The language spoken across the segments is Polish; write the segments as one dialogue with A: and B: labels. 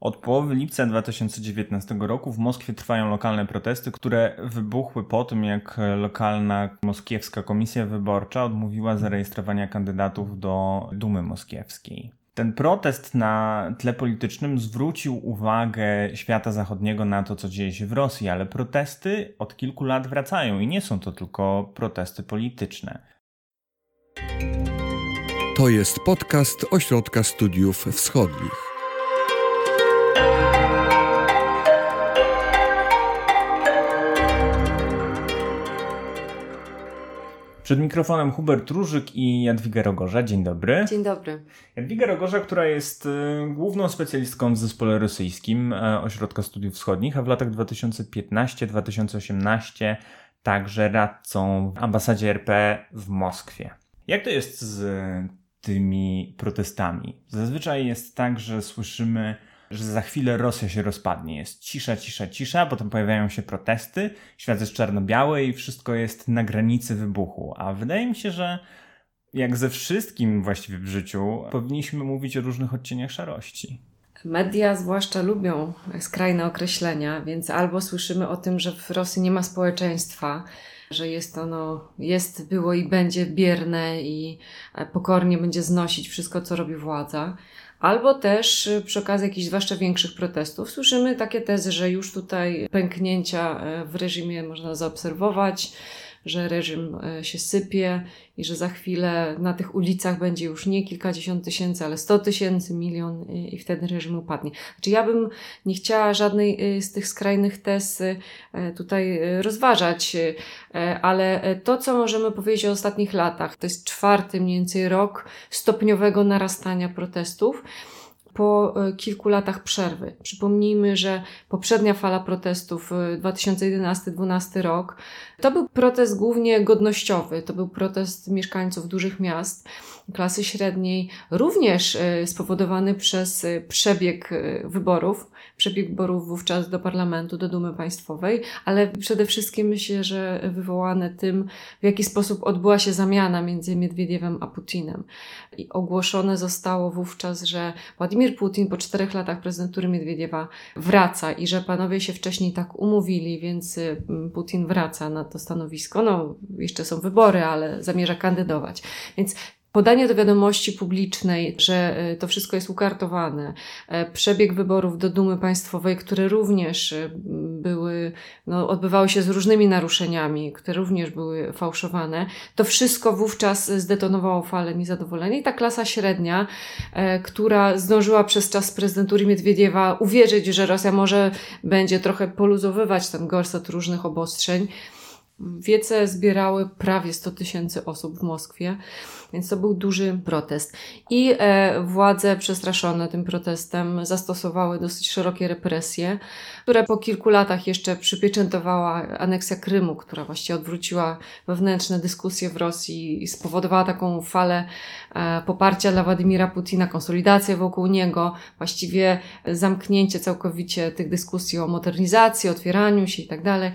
A: Od połowy lipca 2019 roku w Moskwie trwają lokalne protesty, które wybuchły po tym, jak lokalna moskiewska komisja wyborcza odmówiła zarejestrowania kandydatów do Dumy Moskiewskiej. Ten protest na tle politycznym zwrócił uwagę świata zachodniego na to, co dzieje się w Rosji, ale protesty od kilku lat wracają i nie są to tylko protesty polityczne.
B: To jest podcast Ośrodka Studiów Wschodnich.
A: Przed mikrofonem Hubert Różyk i Jadwiga Rogorza. Dzień dobry.
C: Dzień dobry.
A: Jadwiga Rogorza, która jest y, główną specjalistką w zespole rosyjskim e, Ośrodka Studiów Wschodnich, a w latach 2015-2018 także radcą w ambasadzie RP w Moskwie. Jak to jest z tymi protestami? Zazwyczaj jest tak, że słyszymy że za chwilę Rosja się rozpadnie. Jest cisza, cisza, cisza, potem pojawiają się protesty, świat jest czarno-biały i wszystko jest na granicy wybuchu. A wydaje mi się, że jak ze wszystkim właściwie w życiu, powinniśmy mówić o różnych odcieniach szarości.
C: Media zwłaszcza lubią skrajne określenia, więc albo słyszymy o tym, że w Rosji nie ma społeczeństwa, że jest ono, jest, było i będzie bierne i pokornie będzie znosić wszystko, co robi władza albo też y, przy okazji jakichś zwłaszcza większych protestów słyszymy takie tezy, że już tutaj pęknięcia e, w reżimie można zaobserwować, że reżim e, się sypie i że za chwilę na tych ulicach będzie już nie kilkadziesiąt tysięcy, ale sto tysięcy, milion i wtedy reżim upadnie. Znaczy ja bym nie chciała żadnej e, z tych skrajnych tez tutaj rozważać, ale to, co możemy powiedzieć o ostatnich latach, to jest czwarty mniej więcej rok stopniowego narastania protestów po e, kilku latach przerwy. Przypomnijmy, że poprzednia fala protestów 2011-2012 rok to był protest głównie godnościowy, to był protest mieszkańców dużych miast, klasy średniej, również e, spowodowany przez e, przebieg wyborów przebieg wyborów wówczas do parlamentu, do Dumy Państwowej, ale przede wszystkim myślę, że wywołane tym, w jaki sposób odbyła się zamiana między Miedwiediewem a Putinem. I ogłoszone zostało wówczas, że Władimir Putin po czterech latach prezydentury Miedwiediewa wraca i że panowie się wcześniej tak umówili, więc Putin wraca na to stanowisko. No, jeszcze są wybory, ale zamierza kandydować. Więc podanie do wiadomości publicznej, że e, to wszystko jest ukartowane, e, przebieg wyborów do Dumy Państwowej, które również e, były, no, odbywały się z różnymi naruszeniami, które również były fałszowane, to wszystko wówczas zdetonowało falę niezadowolenia. I ta klasa średnia, która zdążyła przez czas prezydentury Miedwiediewa uwierzyć, że Rosja może będzie trochę poluzowywać ten gorset różnych obostrzeń, wiece zbierały prawie 100 tysięcy osób w Moskwie. Więc to był duży protest. I e, władze przestraszone tym protestem zastosowały dosyć szerokie represje, które po kilku latach jeszcze przypieczętowała aneksja Krymu, która właściwie odwróciła wewnętrzne dyskusje w Rosji i spowodowała taką falę e, poparcia dla Władimira Putina, konsolidację wokół niego, właściwie zamknięcie całkowicie tych dyskusji o modernizacji, otwieraniu się i tak dalej.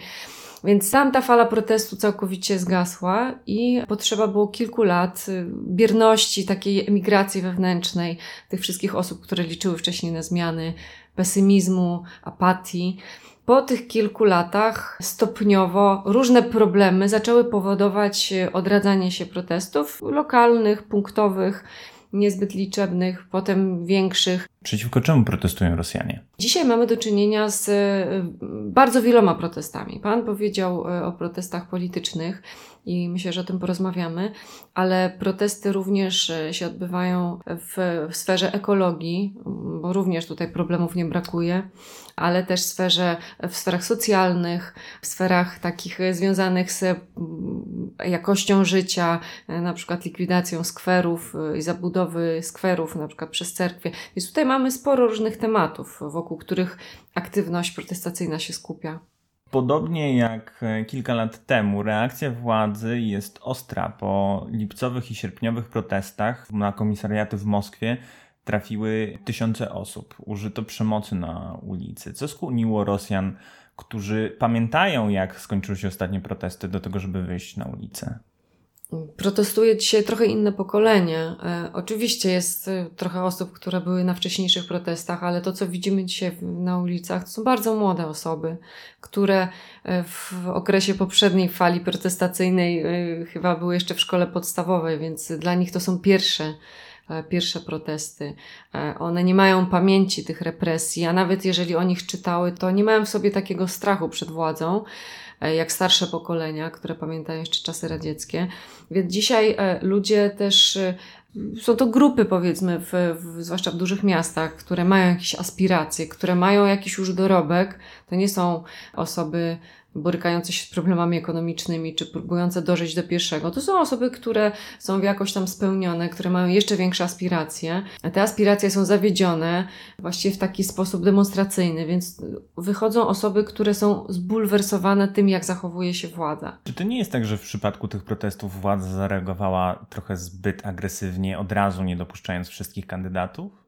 C: Więc tam ta fala protestu całkowicie zgasła i potrzeba było kilku lat y, bierności, takiej emigracji wewnętrznej tych wszystkich osób, które liczyły wcześniej na zmiany, pesymizmu, apatii. Po tych kilku latach stopniowo różne problemy zaczęły powodować y, odradzanie się protestów lokalnych, punktowych, niezbyt liczebnych, potem większych.
A: Przeciwko czemu protestują Rosjanie?
C: Dzisiaj mamy do czynienia z e, bardzo wieloma protestami. Pan powiedział e, o protestach politycznych i myślę, że o tym porozmawiamy, ale protesty również e, się odbywają w, w sferze ekologii, bo również tutaj problemów nie brakuje, ale też w sferze, w sferach socjalnych, w sferach takich związanych z jakością życia, na przykład likwidacją skwerów i zabudowy skwerów, na przykład przez cerkwie. Więc tutaj mamy sporo różnych tematów, wokół których aktywność protestacyjna się skupia.
A: Podobnie jak e, kilka lat temu, reakcja władzy jest ostra. Po lipcowych i sierpniowych protestach na komisariaty w Moskwie trafiły tysiące osób. Użyto przemocy na ulicy. Co skłoniło Rosjan, którzy pamiętają, jak skończyły się ostatnie protesty, do tego, żeby wyjść na ulicę?
C: Protestuje dzisiaj trochę inne pokolenie. E, oczywiście jest e, trochę osób, które były na wcześniejszych protestach, ale to, co widzimy dzisiaj na ulicach, to są bardzo młode osoby, które e, w okresie poprzedniej fali protestacyjnej chyba były jeszcze w szkole podstawowej, więc dla nich to są pierwsze pierwsze protesty. One nie mają pamięci tych represji, a nawet jeżeli o nich czytały, to nie mają w sobie takiego strachu przed władzą. E, jak starsze pokolenia, które pamiętają jeszcze czasy radzieckie. Więc dzisiaj e, ludzie też e, są to grupy, powiedzmy, w, w, zwłaszcza w dużych miastach, które mają jakieś aspiracje, które mają jakiś już dorobek. To nie są osoby borykające się z problemami ekonomicznymi, czy próbujące dożyć do pierwszego. To są osoby, które są jakoś tam spełnione, które mają jeszcze większe aspiracje. Te aspiracje są zawiedzione właściwie w taki sposób demonstracyjny, więc wychodzą osoby, które są zbulwersowane tym, jak zachowuje się władza.
A: Czy to nie jest tak, że w przypadku tych protestów władza zareagowała trochę zbyt agresywnie, od razu nie dopuszczając wszystkich kandydatów?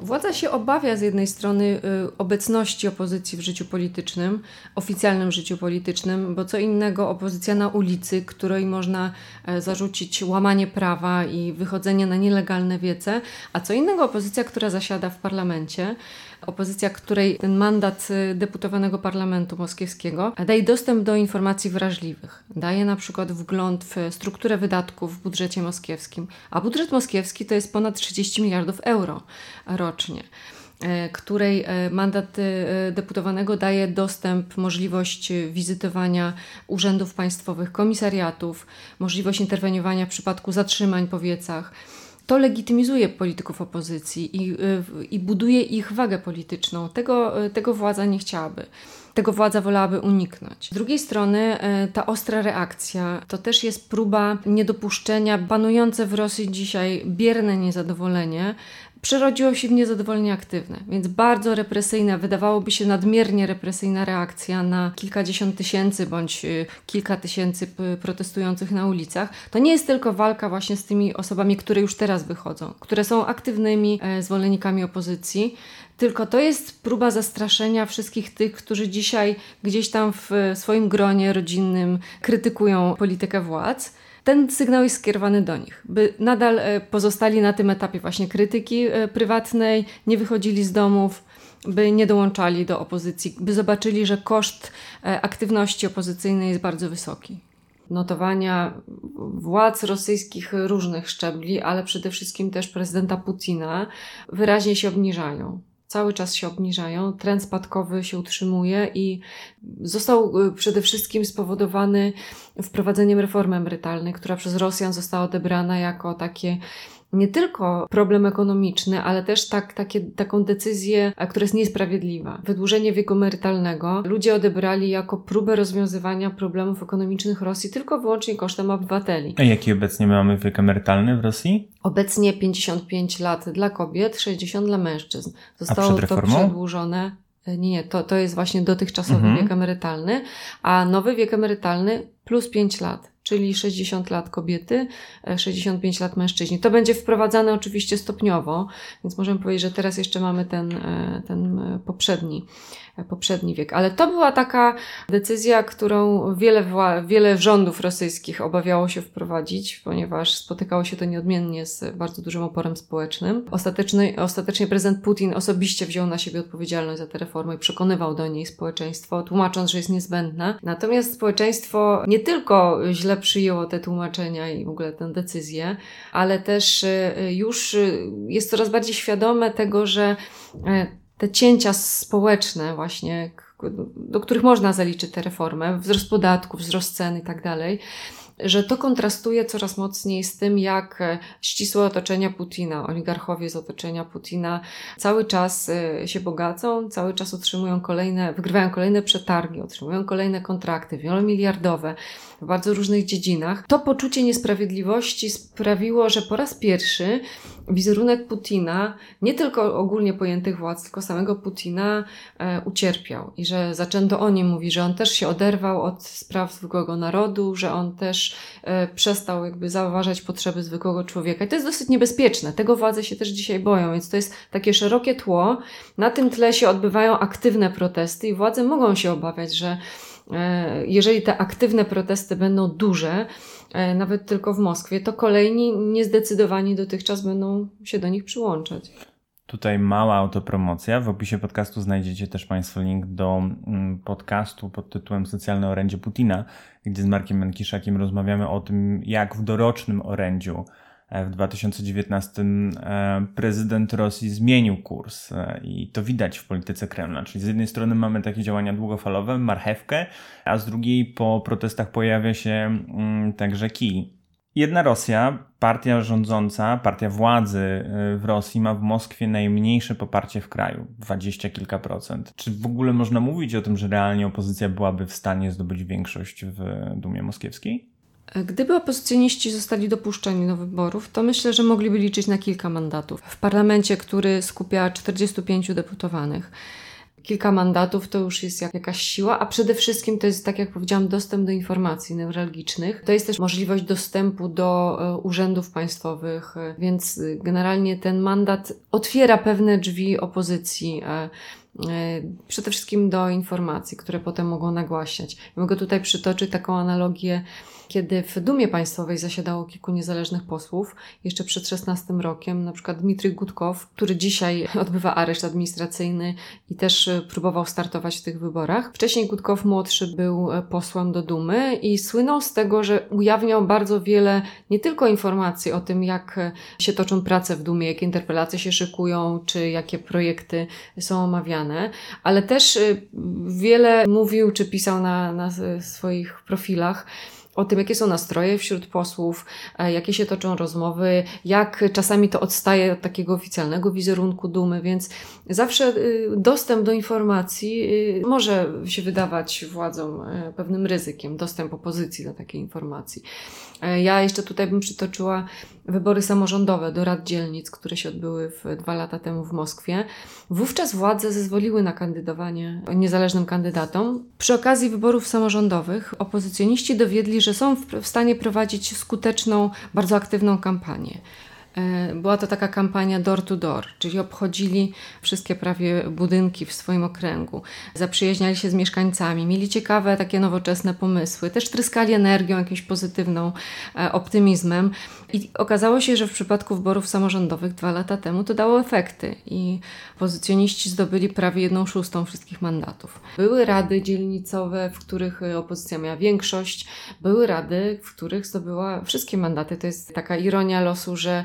C: Władza się obawia z jednej strony y, obecności opozycji w życiu politycznym, oficjalnym życiu politycznym, bo co innego opozycja na ulicy, której można e, zarzucić łamanie prawa i wychodzenie na nielegalne wiece, a co innego opozycja, która zasiada w parlamencie opozycja, której ten mandat y, deputowanego parlamentu moskiewskiego daje dostęp do informacji wrażliwych. Daje na przykład wgląd w strukturę wydatków w budżecie moskiewskim. A budżet moskiewski to jest ponad 30 miliardów euro rocznie e, której e, mandat e, deputowanego daje dostęp, możliwość wizytowania urzędów państwowych, komisariatów, możliwość interweniowania w przypadku zatrzymań po wiecach to legitymizuje polityków opozycji i, y, i buduje ich wagę polityczną. Tego, y, tego władza nie chciałaby. Tego władza wolałaby uniknąć. Z drugiej strony, y, ta ostra reakcja to też jest próba niedopuszczenia, panujące w Rosji dzisiaj bierne niezadowolenie przerodziło się w niezadowolenie aktywne, więc bardzo represyjna, wydawałoby się nadmiernie represyjna reakcja na kilkadziesiąt tysięcy bądź y, kilka tysięcy protestujących na ulicach. To nie jest tylko walka właśnie z tymi osobami, które już teraz wychodzą, które są aktywnymi e, zwolennikami opozycji, tylko to jest próba zastraszenia wszystkich tych, którzy dzisiaj gdzieś tam w swoim gronie rodzinnym krytykują politykę władz ten sygnał jest skierowany do nich, by nadal e, pozostali na tym etapie właśnie krytyki e, prywatnej, nie wychodzili z domów, by nie dołączali do opozycji, by zobaczyli, że koszt e, aktywności opozycyjnej jest bardzo wysoki. Notowania władz rosyjskich różnych szczebli, ale przede wszystkim też prezydenta Putina wyraźnie się obniżają cały czas się obniżają, trend spadkowy się utrzymuje i został y, przede wszystkim spowodowany wprowadzeniem reformy emerytalnej, która przez Rosjan została odebrana jako takie nie tylko problem ekonomiczny, ale też tak, takie, taką decyzję, która jest niesprawiedliwa. Wydłużenie wieku emerytalnego ludzie odebrali jako próbę rozwiązywania problemów ekonomicznych Rosji tylko wyłącznie kosztem obywateli.
A: A jaki obecnie mamy wiek emerytalny w Rosji?
C: Obecnie 55 lat dla kobiet, 60 dla mężczyzn. Zostało to przedłużone. Nie, nie, to, to jest właśnie dotychczasowy mhm. wiek emerytalny, a nowy wiek emerytalny plus 5 lat czyli 60 lat kobiety, 65 e, lat mężczyźni. To będzie wprowadzane oczywiście stopniowo, więc możemy powiedzieć, że teraz jeszcze mamy ten, e, ten e, poprzedni poprzedni wiek. Ale to była taka decyzja, którą wiele, wiele rządów rosyjskich obawiało się wprowadzić, ponieważ spotykało się to nieodmiennie z bardzo dużym oporem społecznym. Ostatecznie, ostatecznie prezydent Putin osobiście wziął na siebie odpowiedzialność za tę reformę i przekonywał do niej społeczeństwo, tłumacząc, że jest niezbędna. Natomiast społeczeństwo nie tylko źle przyjęło te tłumaczenia i w ogóle tę decyzję, ale też y, już y, jest coraz bardziej świadome tego, że y, te cięcia społeczne właśnie, do których można zaliczyć tę reformę, wzrost podatków, wzrost cen i tak dalej, że to kontrastuje coraz mocniej z tym, jak ścisłe otoczenia Putina, oligarchowie z otoczenia Putina cały czas e, się bogacą, cały czas otrzymują kolejne, wygrywają kolejne przetargi, otrzymują kolejne kontrakty wielomiliardowe w bardzo różnych dziedzinach. To poczucie niesprawiedliwości sprawiło, że po raz pierwszy wizerunek Putina, nie tylko ogólnie pojętych władz, tylko samego Putina e, ucierpiał i że zaczęto o nim mówić, że on też się oderwał od spraw zwykłego narodu, że on też e, przestał jakby zauważać potrzeby zwykłego człowieka. I to jest dosyć niebezpieczne. Tego władze się też dzisiaj boją, więc to jest takie szerokie tło. Na tym tle się odbywają aktywne protesty i władze mogą się obawiać, że e, jeżeli te aktywne protesty będą duże, nawet tylko w Moskwie, to kolejni niezdecydowani dotychczas będą się do nich przyłączać.
A: Tutaj mała autopromocja. W opisie podcastu znajdziecie też Państwo link do mm, podcastu pod tytułem Socjalne orędzie Putina, gdzie z Markiem Menkiszakiem rozmawiamy o tym, jak w dorocznym orędziu e, w 2019 e, prezydent Rosji zmienił kurs e, i to widać w polityce Kremla. Czyli z jednej strony mamy takie działania długofalowe, marchewkę, a z drugiej po protestach pojawia się mm, także kij. Jedna Rosja, partia rządząca, partia władzy w Rosji ma w Moskwie najmniejsze poparcie w kraju, dwadzieścia kilka procent. Czy w ogóle można mówić o tym, że realnie opozycja byłaby w stanie zdobyć większość w Dumie Moskiewskiej?
C: Gdyby opozycjoniści zostali dopuszczeni do wyborów, to myślę, że mogliby liczyć na kilka mandatów. W parlamencie, który skupia 45 deputowanych kilka mandatów to już jest jakaś siła, a przede wszystkim to jest, tak jak powiedziałam, dostęp do informacji newralgicznych. To jest też możliwość dostępu do e, urzędów państwowych, e, więc e, generalnie ten mandat otwiera pewne drzwi opozycji przede wszystkim do informacji, które potem mogą nagłaśniać. Mogę tutaj przytoczyć taką analogię kiedy w Dumie Państwowej zasiadało kilku niezależnych posłów, jeszcze przed 16 rokiem, na przykład Dmitry Gudkow, który dzisiaj odbywa areszt administracyjny i też e, próbował startować w tych wyborach. Wcześniej Gudkow młodszy był e, posłem do Dumy i słynął z tego, że ujawniał bardzo wiele nie tylko informacji o tym, jak e, się toczą prace w Dumie, jakie interpelacje się szykują, czy jakie projekty są omawiane, ale też wiele mówił czy pisał na, na swoich profilach o tym, jakie są nastroje wśród posłów, e, jakie się toczą rozmowy, jak czasami to odstaje od takiego oficjalnego wizerunku dumy, więc zawsze y, dostęp do informacji y, może się wydawać władzom e, pewnym ryzykiem, dostęp opozycji do takiej informacji. E, ja jeszcze tutaj bym przytoczyła wybory samorządowe do rad dzielnic, które się odbyły w, dwa lata temu w Moskwie. Wówczas władze zezwoliły na kandydowanie niezależnym kandydatom. Przy okazji wyborów samorządowych opozycjoniści dowiedli, że są w, w stanie prowadzić skuteczną, bardzo aktywną kampanię. E, była to taka kampania door to door, czyli obchodzili wszystkie prawie budynki w swoim okręgu, zaprzyjaźniali się z mieszkańcami, mieli ciekawe takie nowoczesne pomysły, też tryskali energią, jakimś pozytywną e, optymizmem. I okazało się, że w przypadku wyborów samorządowych dwa lata temu to dało efekty i pozycjoniści zdobyli prawie jedną szóstą wszystkich mandatów. Były rady dzielnicowe, w których opozycja miała większość, były rady, w których zdobyła wszystkie mandaty. To jest taka ironia losu, że e,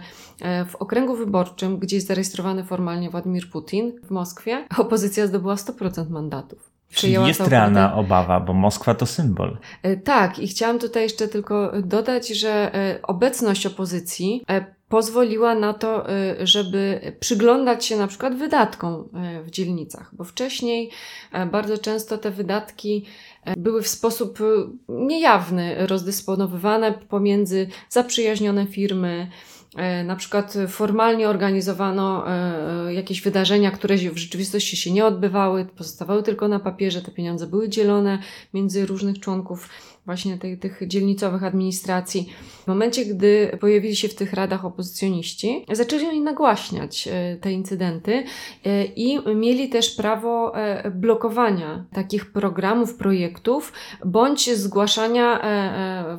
C: w okręgu wyborczym, gdzie jest zarejestrowany formalnie Władimir Putin w Moskwie, opozycja zdobyła 100% mandatów.
A: Czyli jest realna obawa, bo Moskwa to symbol.
C: E, tak, i chciałam tutaj jeszcze tylko dodać, że e, obecność opozycji e, pozwoliła na to, żeby przyglądać się na przykład wydatkom w dzielnicach, bo wcześniej bardzo często te wydatki były w sposób niejawny rozdysponowywane pomiędzy zaprzyjaźnione firmy, E, na przykład formalnie organizowano e, jakieś wydarzenia, które w rzeczywistości się nie odbywały, pozostawały tylko na papierze, te pieniądze były dzielone między różnych członków właśnie tych, tych dzielnicowych administracji. W momencie, gdy pojawili się w tych radach opozycjoniści, zaczęli oni nagłaśniać e, te incydenty i mieli też prawo blokowania takich programów, projektów, bądź zgłaszania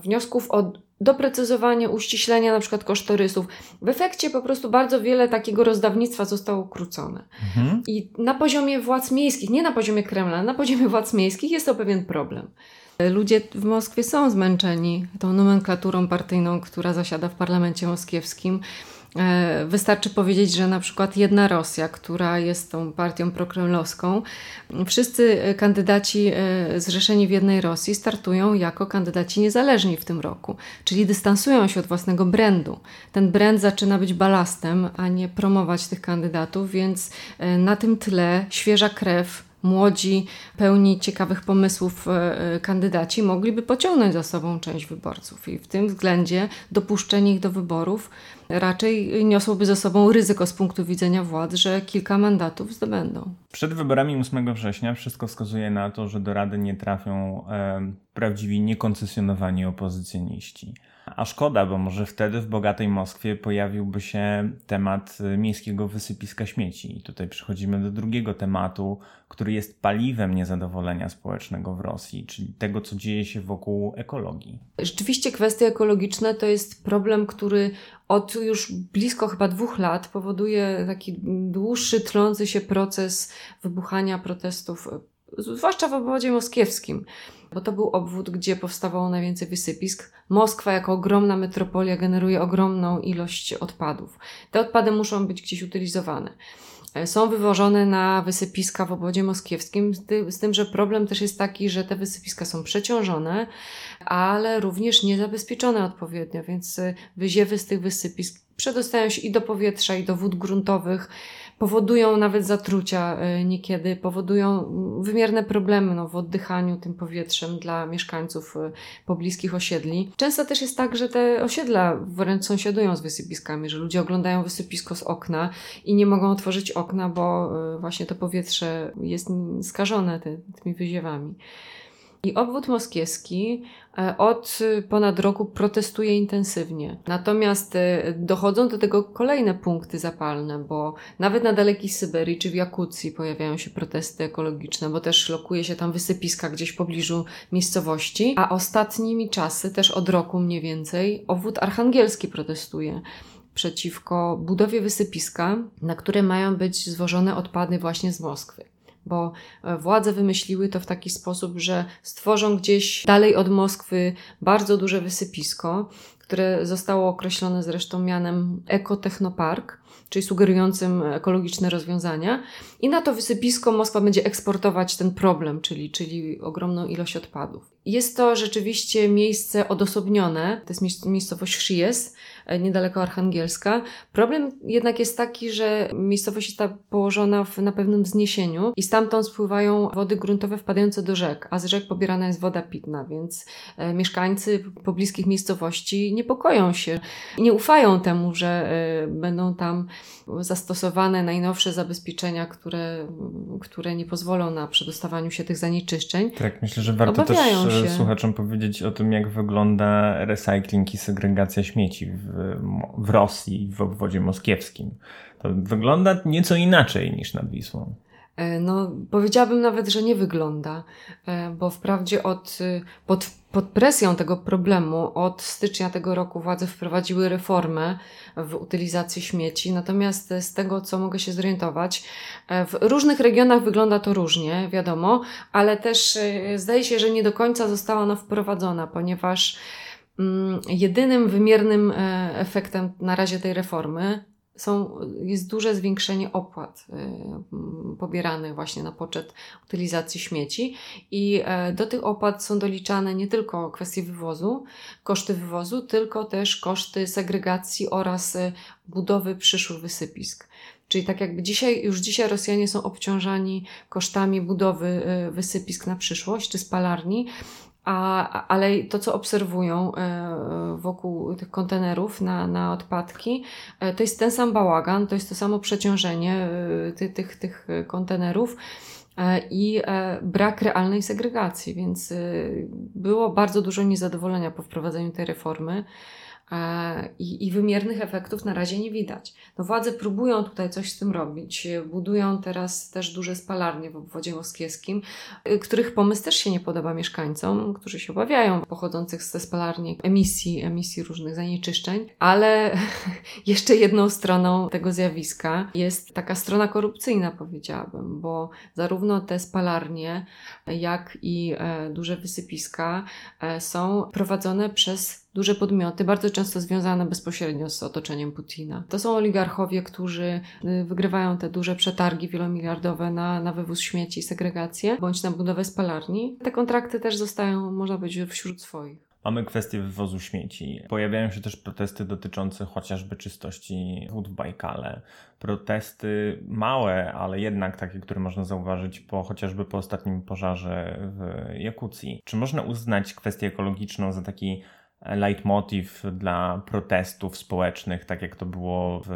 C: wniosków o doprecyzowanie, uściślenia na przykład kosztorysów. W efekcie po prostu bardzo wiele takiego rozdawnictwa zostało ukrócone. Mhm. I na poziomie władz miejskich, nie na poziomie Kremla, na poziomie władz miejskich jest to pewien problem. Ludzie w Moskwie są zmęczeni tą nomenklaturą partyjną, która zasiada w parlamencie moskiewskim wystarczy powiedzieć, że na przykład jedna Rosja, która jest tą partią prokremlowską, wszyscy kandydaci e, zrzeszeni w jednej Rosji startują jako kandydaci niezależni w tym roku, czyli dystansują się od własnego brandu. Ten brand zaczyna być balastem, a nie promować tych kandydatów, więc e, na tym tle świeża krew młodzi, pełni ciekawych pomysłów kandydaci mogliby pociągnąć za sobą część wyborców. I w tym względzie dopuszczenie ich do wyborów raczej niosłoby ze sobą ryzyko z punktu widzenia władz, że kilka mandatów zdobędą.
A: Przed wyborami 8 września wszystko wskazuje na to, że do Rady nie trafią e, prawdziwi niekoncesjonowani opozycjoniści. A szkoda, bo może wtedy w bogatej Moskwie pojawiłby się temat miejskiego wysypiska śmieci. I tutaj przechodzimy do drugiego tematu, który jest paliwem niezadowolenia społecznego w Rosji, czyli tego, co dzieje się wokół ekologii.
C: Rzeczywiście kwestie ekologiczne to jest problem, który od już blisko chyba dwóch lat powoduje taki dłuższy, tlący się proces wybuchania protestów, zwłaszcza w obwodzie moskiewskim bo to był obwód, gdzie powstawało najwięcej wysypisk. Moskwa jako ogromna metropolia generuje ogromną ilość odpadów. Te odpady muszą być gdzieś utylizowane. E, są wywożone na wysypiska w obwodzie moskiewskim, z tym, że problem też jest taki, że te wysypiska są przeciążone, ale również niezabezpieczone odpowiednio, więc wyziewy z tych wysypisk przedostają się i do powietrza, i do wód gruntowych, powodują nawet zatrucia e, niekiedy, powodują wymierne problemy no, w oddychaniu tym powietrzem dla mieszkańców e, pobliskich osiedli. Często też jest tak, że te osiedla wręcz sąsiadują z wysypiskami, że ludzie oglądają wysypisko z okna i nie mogą otworzyć okna, bo e, właśnie to powietrze jest skażone ty, tymi wyziewami. I obwód moskiewski e, od ponad roku protestuje intensywnie. Natomiast e, dochodzą do tego kolejne punkty zapalne, bo nawet na dalekiej Syberii czy w Jakucji pojawiają się protesty ekologiczne, bo też lokuje się tam wysypiska gdzieś w pobliżu miejscowości. A ostatnimi czasy, też od roku mniej więcej, obwód archangielski protestuje przeciwko budowie wysypiska, na które mają być zwożone odpady właśnie z Moskwy bo e, władze wymyśliły to w taki sposób, że stworzą gdzieś dalej od Moskwy bardzo duże wysypisko, które zostało określone zresztą mianem Ekotechnopark, czyli sugerującym ekologiczne rozwiązania. I na to wysypisko Moskwa będzie eksportować ten problem, czyli, czyli ogromną ilość odpadów. Jest to rzeczywiście miejsce odosobnione, to jest miejscowość Szries, e, niedaleko Archangielska. Problem jednak jest taki, że miejscowość jest ta położona w, na pewnym wzniesieniu i stamtąd spływają wody gruntowe wpadające do rzek, a z rzek pobierana jest woda pitna, więc e, mieszkańcy pobliskich miejscowości niepokoją się i nie ufają temu, że e, będą tam zastosowane najnowsze zabezpieczenia, które, które nie pozwolą na przedostawaniu się tych zanieczyszczeń.
A: Tak, myślę, że warto też się. słuchaczom powiedzieć o tym, jak wygląda recykling i segregacja śmieci w, w Rosji, w obwodzie moskiewskim. To wygląda nieco inaczej niż nad Wisłą.
C: E, no, powiedziałabym nawet, że nie wygląda, e, bo wprawdzie od, y, pod, pod presją tego problemu od stycznia tego roku władze wprowadziły reformę w utylizacji śmieci, natomiast z tego, co mogę się zorientować, e, w różnych regionach wygląda to różnie, wiadomo, ale też zdaje się, że nie do końca została ona wprowadzona, ponieważ mm, jedynym wymiernym efektem na razie tej reformy są, jest duże zwiększenie opłat y, pobieranych właśnie na poczet utylizacji śmieci i e, do tych opłat są doliczane nie tylko kwestie wywozu, koszty wywozu, tylko też koszty segregacji oraz y, budowy przyszłych wysypisk. Czyli tak jakby dzisiaj, już dzisiaj Rosjanie są obciążani kosztami budowy y, wysypisk na przyszłość czy spalarni, a, ale to, co obserwują e, wokół tych kontenerów na, na odpadki, e, to jest ten sam bałagan, to jest to samo przeciążenie e, tych, tych, tych kontenerów i brak realnej segregacji, więc było bardzo dużo niezadowolenia po wprowadzeniu tej reformy. I, I, wymiernych efektów na razie nie widać. No władze próbują tutaj coś z tym robić. Budują teraz też duże spalarnie w obwodzie moskiewskim, y, których pomysł też się nie podoba mieszkańcom, którzy się obawiają pochodzących ze spalarni emisji, emisji różnych zanieczyszczeń. Ale jeszcze jedną stroną tego zjawiska jest taka strona korupcyjna, powiedziałabym, bo zarówno te spalarnie, jak i e, duże wysypiska e, są prowadzone przez duże podmioty, bardzo często związane bezpośrednio z otoczeniem Putina. To są oligarchowie, którzy y, wygrywają te duże przetargi wielomiliardowe na, na wywóz śmieci i segregację, bądź na budowę spalarni. Te kontrakty też zostają, można powiedzieć, wśród swoich.
A: Mamy kwestię wywozu śmieci. Pojawiają się też protesty dotyczące chociażby czystości wód w Bajkale. Protesty małe, ale jednak takie, które można zauważyć po chociażby po ostatnim pożarze w Jakucji. Czy można uznać kwestię ekologiczną za taki leitmotiv dla protestów społecznych, tak jak to było w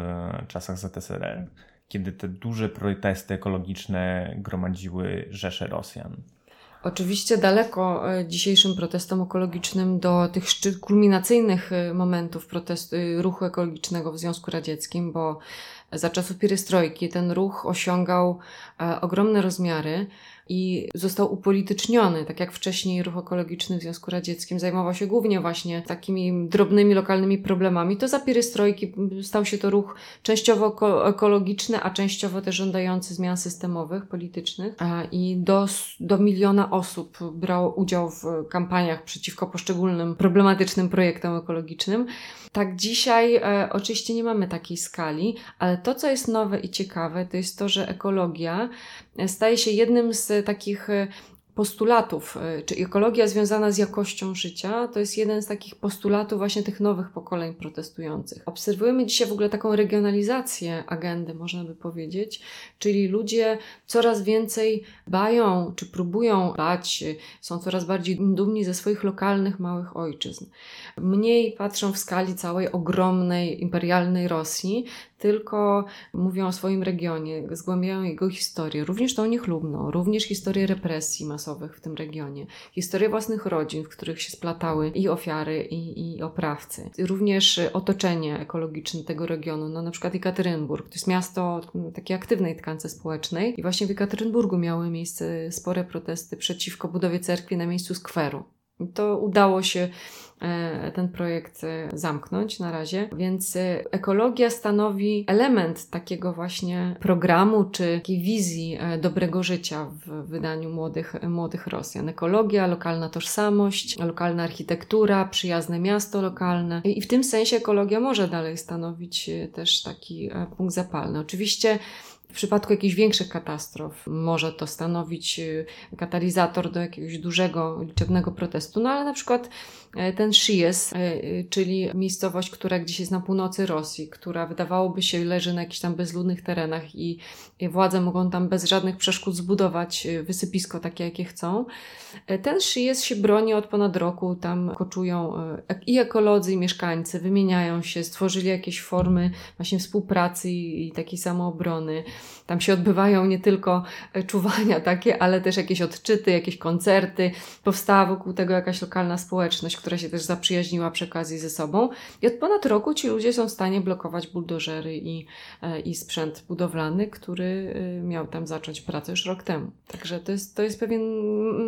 A: czasach ZSRR, kiedy te duże protesty ekologiczne gromadziły rzesze Rosjan.
C: Oczywiście daleko e, dzisiejszym protestom ekologicznym do tych szczyt, kulminacyjnych e, momentów protestu, e, ruchu ekologicznego w Związku Radzieckim, bo za czasów pierestrojki ten ruch osiągał ogromne rozmiary i został upolityczniony, tak jak wcześniej ruch ekologiczny w Związku Radzieckim zajmował się głównie właśnie takimi drobnymi, lokalnymi problemami. To za pierestrojki stał się to ruch częściowo ekologiczny, a częściowo też żądający zmian systemowych, politycznych i do, do miliona osób brało udział w kampaniach przeciwko poszczególnym problematycznym projektom ekologicznym. Tak dzisiaj e, oczywiście nie mamy takiej skali, ale to, co jest nowe i ciekawe, to jest to, że ekologia staje się jednym z takich e, postulatów, e, czy ekologia związana z jakością życia, to jest jeden z takich postulatów właśnie tych nowych pokoleń protestujących. Obserwujemy dzisiaj w ogóle taką regionalizację agendy, można by powiedzieć, czyli ludzie coraz więcej bają, czy próbują bać, są coraz bardziej dumni ze swoich lokalnych, małych ojczyzn. Mniej patrzą w skali całej ogromnej, imperialnej Rosji, tylko mówią o swoim regionie, zgłębiają jego historię, również tą niechlubną, również historię represji masowych w tym regionie, historię własnych rodzin, w których się splatały i ofiary, i, i oprawcy, również otoczenie ekologiczne tego regionu, no na przykład Jekaterynburg, to jest miasto takiej aktywnej tkance społecznej i właśnie w Jekaterynburgu miały miejsce spore protesty przeciwko budowie cerkwi na miejscu skweru. To udało się ten projekt e, zamknąć na razie. Więc e, ekologia stanowi element takiego właśnie programu czy takiej wizji dobrego życia w wydaniu młodych, młodych Rosjan. Ekologia, lokalna tożsamość, lokalna architektura, przyjazne miasto lokalne. I w tym sensie ekologia może dalej stanowić też taki punkt zapalny. Oczywiście w przypadku jakichś większych katastrof może to stanowić katalizator do jakiegoś dużego, liczebnego protestu, no ale na przykład E, ten Shies, e, czyli miejscowość, która gdzieś jest na północy Rosji, która wydawałoby się leży na jakichś tam bezludnych terenach i władze mogą tam bez żadnych przeszkód zbudować e, wysypisko takie, jakie chcą. Ten Shies się broni od ponad roku, tam koczują i ekolodzy, i mieszkańcy, wymieniają się, stworzyli jakieś formy właśnie współpracy i takiej samoobrony. Tam się odbywają nie tylko czuwania takie, ale też jakieś odczyty, jakieś koncerty. Powstała wokół tego jakaś lokalna społeczność, która się też zaprzyjaźniła przy okazji ze sobą. I od ponad roku ci ludzie są w stanie blokować buldożery i, e, i sprzęt budowlany, który e, miał tam zacząć pracę już rok temu. Także to jest, to jest pewien,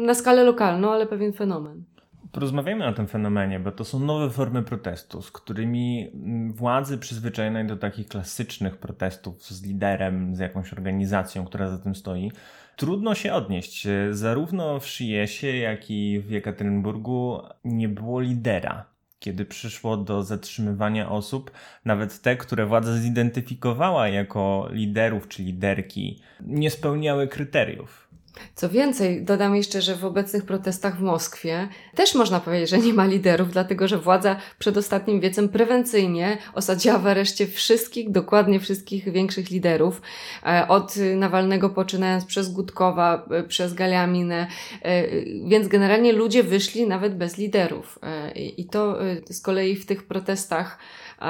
C: na skalę lokalną, ale pewien fenomen.
A: Porozmawiajmy o tym fenomenie, bo to są nowe formy protestu, z którymi mm, władzy przyzwyczajonej do takich klasycznych protestów z liderem, z jakąś organizacją, która za tym stoi, trudno się odnieść. Zarówno w Sziesie, jak i w Jekaterynburgu nie było lidera. Kiedy przyszło do zatrzymywania osób, nawet te, które władza zidentyfikowała jako liderów czy liderki, nie spełniały kryteriów.
C: Co więcej, dodam jeszcze, że w obecnych protestach w Moskwie też można powiedzieć, że nie ma liderów, dlatego że władza przed ostatnim wiecem prewencyjnie osadziła w areszcie wszystkich, dokładnie wszystkich większych liderów, e, od Nawalnego poczynając przez Gudkowa, e, przez Galiaminę, e, więc generalnie ludzie wyszli nawet bez liderów. I to z kolei w tych protestach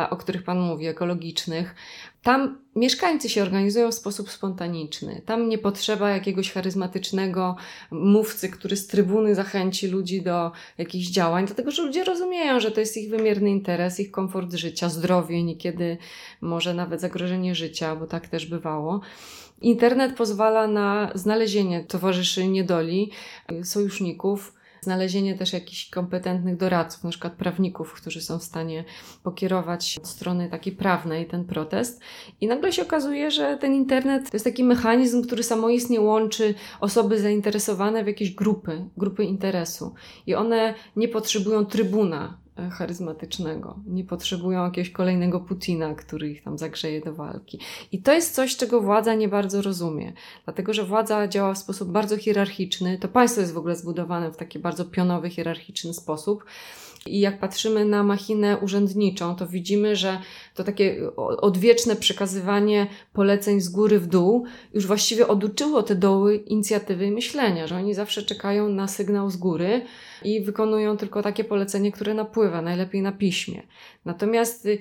C: o których Pan mówi, ekologicznych, tam mieszkańcy się organizują w sposób spontaniczny. Tam nie potrzeba jakiegoś charyzmatycznego mówcy, który z trybuny zachęci ludzi do jakichś działań, dlatego że ludzie rozumieją, że to jest ich wymierny interes, ich komfort życia, zdrowie, niekiedy może nawet zagrożenie życia, bo tak też bywało. Internet pozwala na znalezienie towarzyszy niedoli, sojuszników, znalezienie też jakichś kompetentnych doradców, na przykład prawników, którzy są w stanie pokierować od strony takiej prawnej ten protest. I nagle się okazuje, że ten internet to jest taki mechanizm, który samoistnie łączy osoby zainteresowane w jakieś grupy, grupy interesu. I one nie potrzebują trybuna, charyzmatycznego. Nie potrzebują jakiegoś kolejnego Putina, który ich tam zagrzeje do walki. I to jest coś, czego władza nie bardzo rozumie. Dlatego, że władza działa w sposób bardzo hierarchiczny. To państwo jest w ogóle zbudowane w taki bardzo pionowy, hierarchiczny sposób. I jak patrzymy na machinę urzędniczą, to widzimy, że to takie odwieczne przekazywanie poleceń z góry w dół już właściwie oduczyło te doły inicjatywy myślenia, że oni zawsze czekają na sygnał z góry i wykonują tylko takie polecenie, które napływa najlepiej na piśmie. Natomiast y,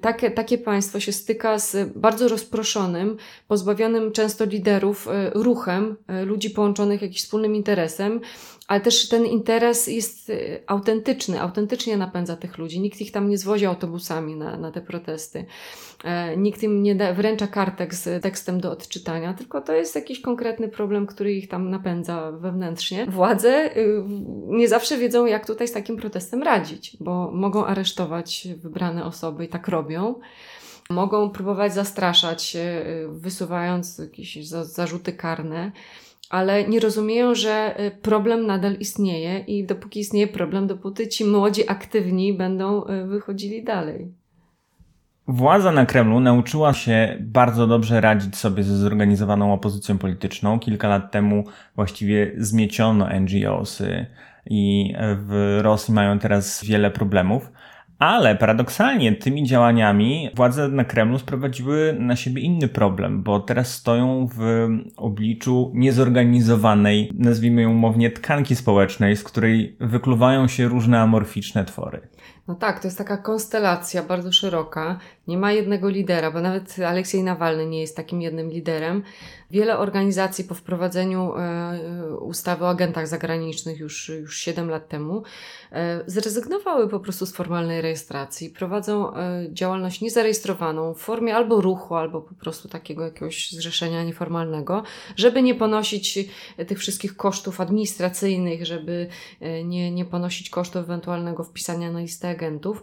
C: takie, takie państwo się styka z bardzo rozproszonym, pozbawionym często liderów y, ruchem y, ludzi połączonych jakimś wspólnym interesem, ale też ten interes jest autentyczny, autentycznie napędza tych ludzi. Nikt ich tam nie zwozi autobusami na, na te protesty. E, nikt im nie da, wręcza kartek z tekstem do odczytania, tylko to jest jakiś konkretny problem, który ich tam napędza wewnętrznie. Władze nie zawsze wiedzą, jak tutaj z takim protestem radzić, bo mogą aresztować wybrane osoby i tak robią. Mogą próbować zastraszać, y, wysuwając jakieś zarzuty karne, ale nie rozumieją, że y, problem nadal istnieje i dopóki istnieje problem, dopóty ci młodzi, aktywni będą y, wychodzili dalej.
A: Władza na Kremlu nauczyła się bardzo dobrze radzić sobie ze zorganizowaną opozycją polityczną. Kilka lat temu właściwie zmieciono NGOsy i w Rosji mają teraz wiele problemów. Ale paradoksalnie tymi działaniami władze na Kremlu sprowadziły na siebie inny problem, bo teraz stoją w obliczu niezorganizowanej, nazwijmy ją umownie, tkanki społecznej, z której wykluwają się różne amorficzne twory.
C: No tak, to jest taka konstelacja bardzo szeroka. Nie ma jednego lidera, bo nawet Aleksiej Nawalny nie jest takim jednym liderem. Wiele organizacji po wprowadzeniu e, ustawy o agentach zagranicznych już, już 7 lat temu e, zrezygnowały po prostu z formalnej rejestracji. Prowadzą e, działalność niezarejestrowaną w formie albo ruchu, albo po prostu takiego jakiegoś zrzeszenia nieformalnego, żeby nie ponosić tych wszystkich kosztów administracyjnych, żeby nie, nie ponosić kosztów ewentualnego wpisania na listę agentów.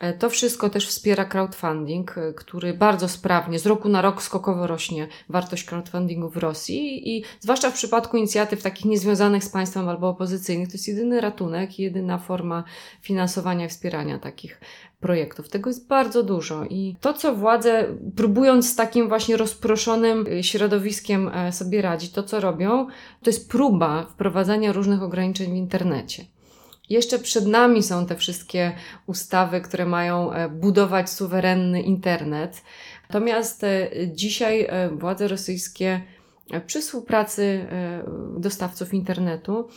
C: E, to wszystko też wspiera crowdfunding, e, który bardzo sprawnie, z roku na rok skokowo rośnie wartość crowdfundingu w Rosji i zwłaszcza w przypadku inicjatyw takich niezwiązanych z państwem albo opozycyjnych, to jest jedyny ratunek, jedyna forma finansowania i wspierania takich projektów. Tego jest bardzo dużo i to, co władze, próbując z takim właśnie rozproszonym e, środowiskiem sobie radzić, to co robią, to jest próba wprowadzania różnych ograniczeń w internecie. Jeszcze przed nami są te wszystkie ustawy, które mają e, budować suwerenny internet. Natomiast e, dzisiaj e, władze rosyjskie przy współpracy dostawców internetu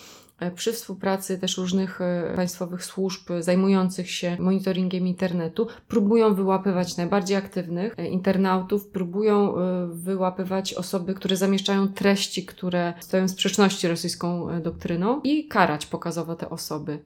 C: przy współpracy też różnych e, państwowych służb zajmujących się monitoringiem internetu, próbują wyłapywać najbardziej aktywnych e, internautów, próbują wyłapywać osoby, które zamieszczają treści, które stoją w sprzeczności rosyjską doktryną i karać pokazowo te osoby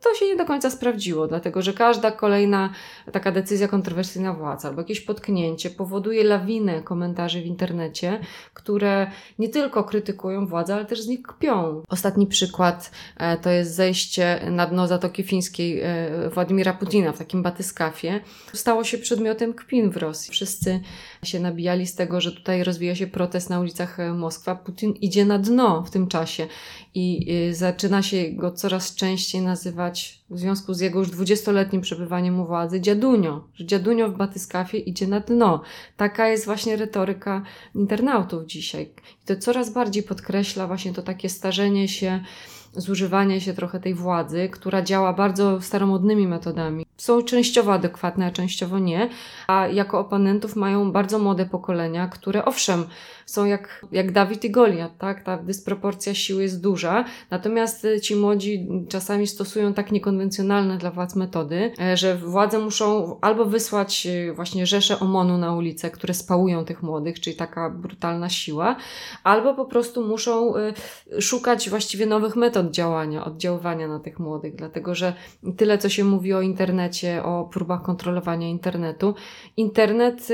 C: to się nie do końca sprawdziło, dlatego że każda kolejna taka decyzja kontrowersyjna władza albo jakieś potknięcie powoduje lawinę komentarzy w internecie, które nie tylko krytykują władzę, ale też z nich kpią. Ostatni przykład e, to jest zejście na dno Zatoki Fińskiej e, Władimira Putina w takim batyskafie. Stało się przedmiotem kpin w Rosji. Wszyscy się nabijali z tego, że tutaj rozwija się protest na ulicach e, Moskwa. Putin idzie na dno w tym czasie i zaczyna się go coraz częściej nazywać w związku z jego już dwudziestoletnim przebywaniem u władzy dziadunio, że dziadunio w batyskafie idzie na dno. Taka jest właśnie retoryka internautów dzisiaj. I to coraz bardziej podkreśla właśnie to takie starzenie się zużywanie się trochę tej władzy, która działa bardzo staromodnymi metodami. Są częściowo adekwatne, a częściowo nie, a jako oponentów mają bardzo młode pokolenia, które owszem, są jak, jak Dawid i Goliat, tak? Ta dysproporcja siły jest duża, natomiast ci młodzi czasami stosują tak niekonwencjonalne dla władz metody, e, że władze muszą albo wysłać e, właśnie rzesze OMONu na ulicę, które spałują tych młodych, czyli taka brutalna siła, albo po prostu muszą e, szukać właściwie nowych metod działania, oddziaływania na tych młodych, dlatego że tyle, co się mówi o internecie, o próbach kontrolowania internetu, internet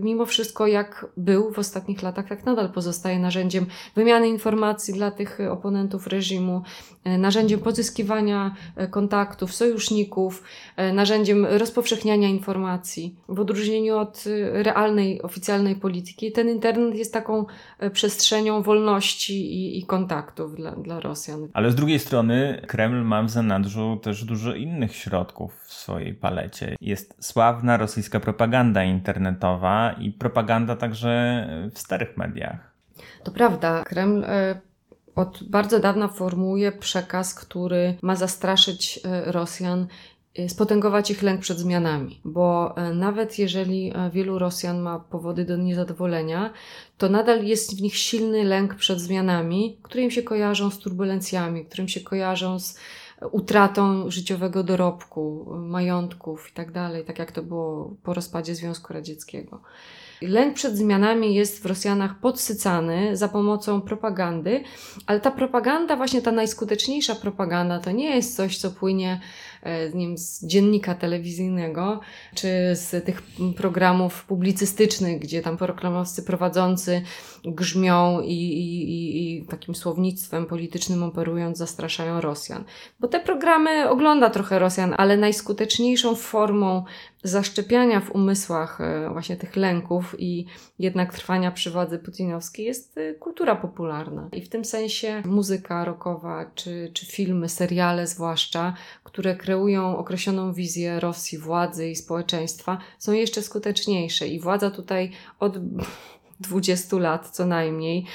C: mimo wszystko jak był w ostatnich latach, tak nadal pozostaje narzędziem wymiany informacji dla tych oponentów reżimu, narzędziem pozyskiwania kontaktów, sojuszników, narzędziem rozpowszechniania informacji. W odróżnieniu od realnej, oficjalnej polityki, ten internet jest taką przestrzenią wolności i, i kontaktów dla, dla Rosjan.
A: Ale z drugiej strony Kreml ma w zanadrzu też dużo innych środków w swojej palecie. Jest sławna rosyjska propaganda internetowa i propaganda także w starych mediach.
C: To prawda. Kreml e, od bardzo dawna formułuje przekaz, który ma zastraszyć e, Rosjan e, spotęgować ich lęk przed zmianami, bo nawet jeżeli wielu Rosjan ma powody do niezadowolenia, to nadal jest w nich silny lęk przed zmianami, które im się kojarzą z turbulencjami, którym się kojarzą z utratą życiowego dorobku, majątków i tak tak jak to było po rozpadzie Związku Radzieckiego. Lęk przed zmianami jest w Rosjanach podsycany za pomocą propagandy, ale ta propaganda, właśnie ta najskuteczniejsza propaganda, to nie jest coś, co płynie E, z, nim, z dziennika telewizyjnego, czy z tych programów publicystycznych, gdzie tam proklamowcy prowadzący grzmią i, i, i takim słownictwem politycznym operując zastraszają Rosjan. Bo te programy ogląda trochę Rosjan, ale najskuteczniejszą formą zaszczepiania w umysłach e, właśnie tych lęków i jednak trwania przy władzy putinowskiej jest e, kultura popularna. I w tym sensie muzyka rockowa, czy, czy filmy, seriale zwłaszcza, które kreują określoną wizję Rosji, władzy i społeczeństwa, są jeszcze skuteczniejsze. I władza tutaj od 20 lat co najmniej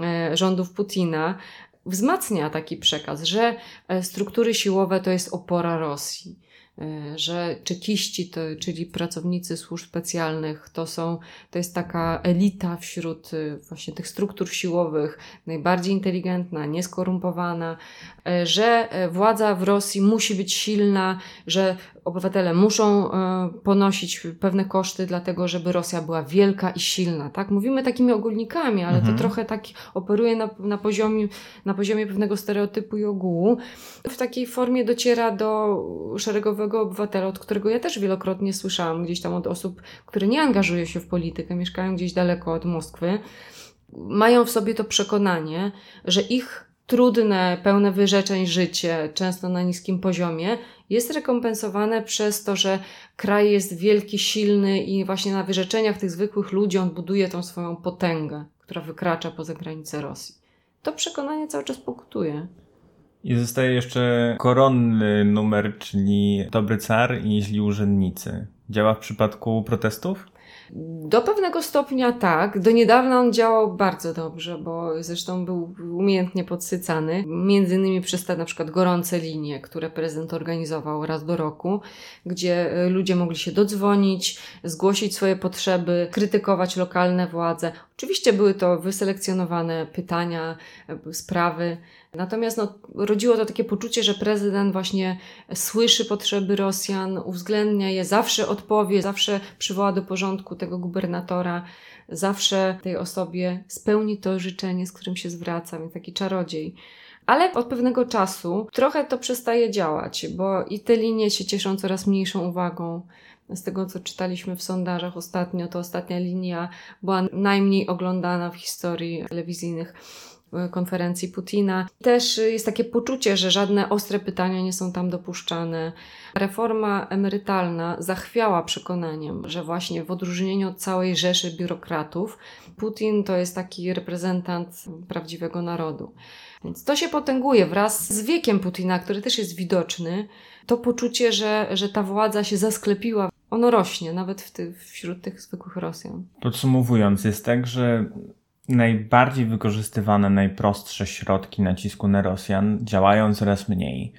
C: e, rządów Putina wzmacnia taki przekaz, że struktury siłowe to jest opora Rosji że czekiści, to, czyli pracownicy służb specjalnych, to są, to jest taka elita wśród e, właśnie tych struktur siłowych, najbardziej inteligentna, nieskorumpowana, e, że władza w Rosji musi być silna, że obywatele muszą ponosić pewne koszty, dlatego żeby Rosja była wielka i silna. Tak? Mówimy takimi ogólnikami, ale mhm. to trochę tak operuje na, na, poziomie, na poziomie pewnego stereotypu i ogółu. W takiej formie dociera do szeregowego obywatela, od którego ja też wielokrotnie słyszałam gdzieś tam od osób, które nie angażują się w politykę, mieszkają gdzieś daleko od Moskwy, mają w sobie to przekonanie, że ich trudne, pełne wyrzeczeń życie, często na niskim poziomie, jest rekompensowane przez to, że kraj jest wielki, silny i właśnie na wyrzeczeniach tych zwykłych ludzi on buduje tą swoją potęgę, która wykracza poza granice Rosji. To przekonanie cały czas pokutuje.
A: I zostaje jeszcze koronny numer, czyli Dobry Car i Źli Urzędnicy. Działa w przypadku protestów?
C: Do pewnego stopnia tak. Do niedawna on działał bardzo dobrze, bo zresztą był umiejętnie podsycany. Między innymi przez te na przykład gorące linie, które prezydent organizował raz do roku, gdzie e, ludzie mogli się dodzwonić, zgłosić swoje potrzeby, krytykować lokalne władze. Oczywiście były to wyselekcjonowane pytania, e, sprawy, Natomiast no, rodziło to takie poczucie, że prezydent właśnie słyszy potrzeby Rosjan, uwzględnia je, zawsze odpowie, zawsze przywoła do porządku tego gubernatora, zawsze tej osobie spełni to życzenie, z którym się zwraca, więc taki czarodziej. Ale od pewnego czasu trochę to przestaje działać, bo i te linie się cieszą coraz mniejszą uwagą. Z tego, co czytaliśmy w sondażach ostatnio, to ostatnia linia była najmniej oglądana w historii telewizyjnych konferencji Putina. Też jest takie poczucie, że żadne ostre pytania nie są tam dopuszczane. Reforma emerytalna zachwiała przekonaniem, że właśnie w odróżnieniu od całej rzeszy biurokratów, Putin to jest taki reprezentant prawdziwego narodu. Więc to się potęguje wraz z wiekiem Putina, który też jest widoczny. To poczucie, że, że ta władza się zasklepiła, ono rośnie nawet w ty, wśród tych zwykłych Rosjan.
A: Podsumowując, jest tak, że najbardziej wykorzystywane, najprostsze środki nacisku na Rosjan działają coraz mniej.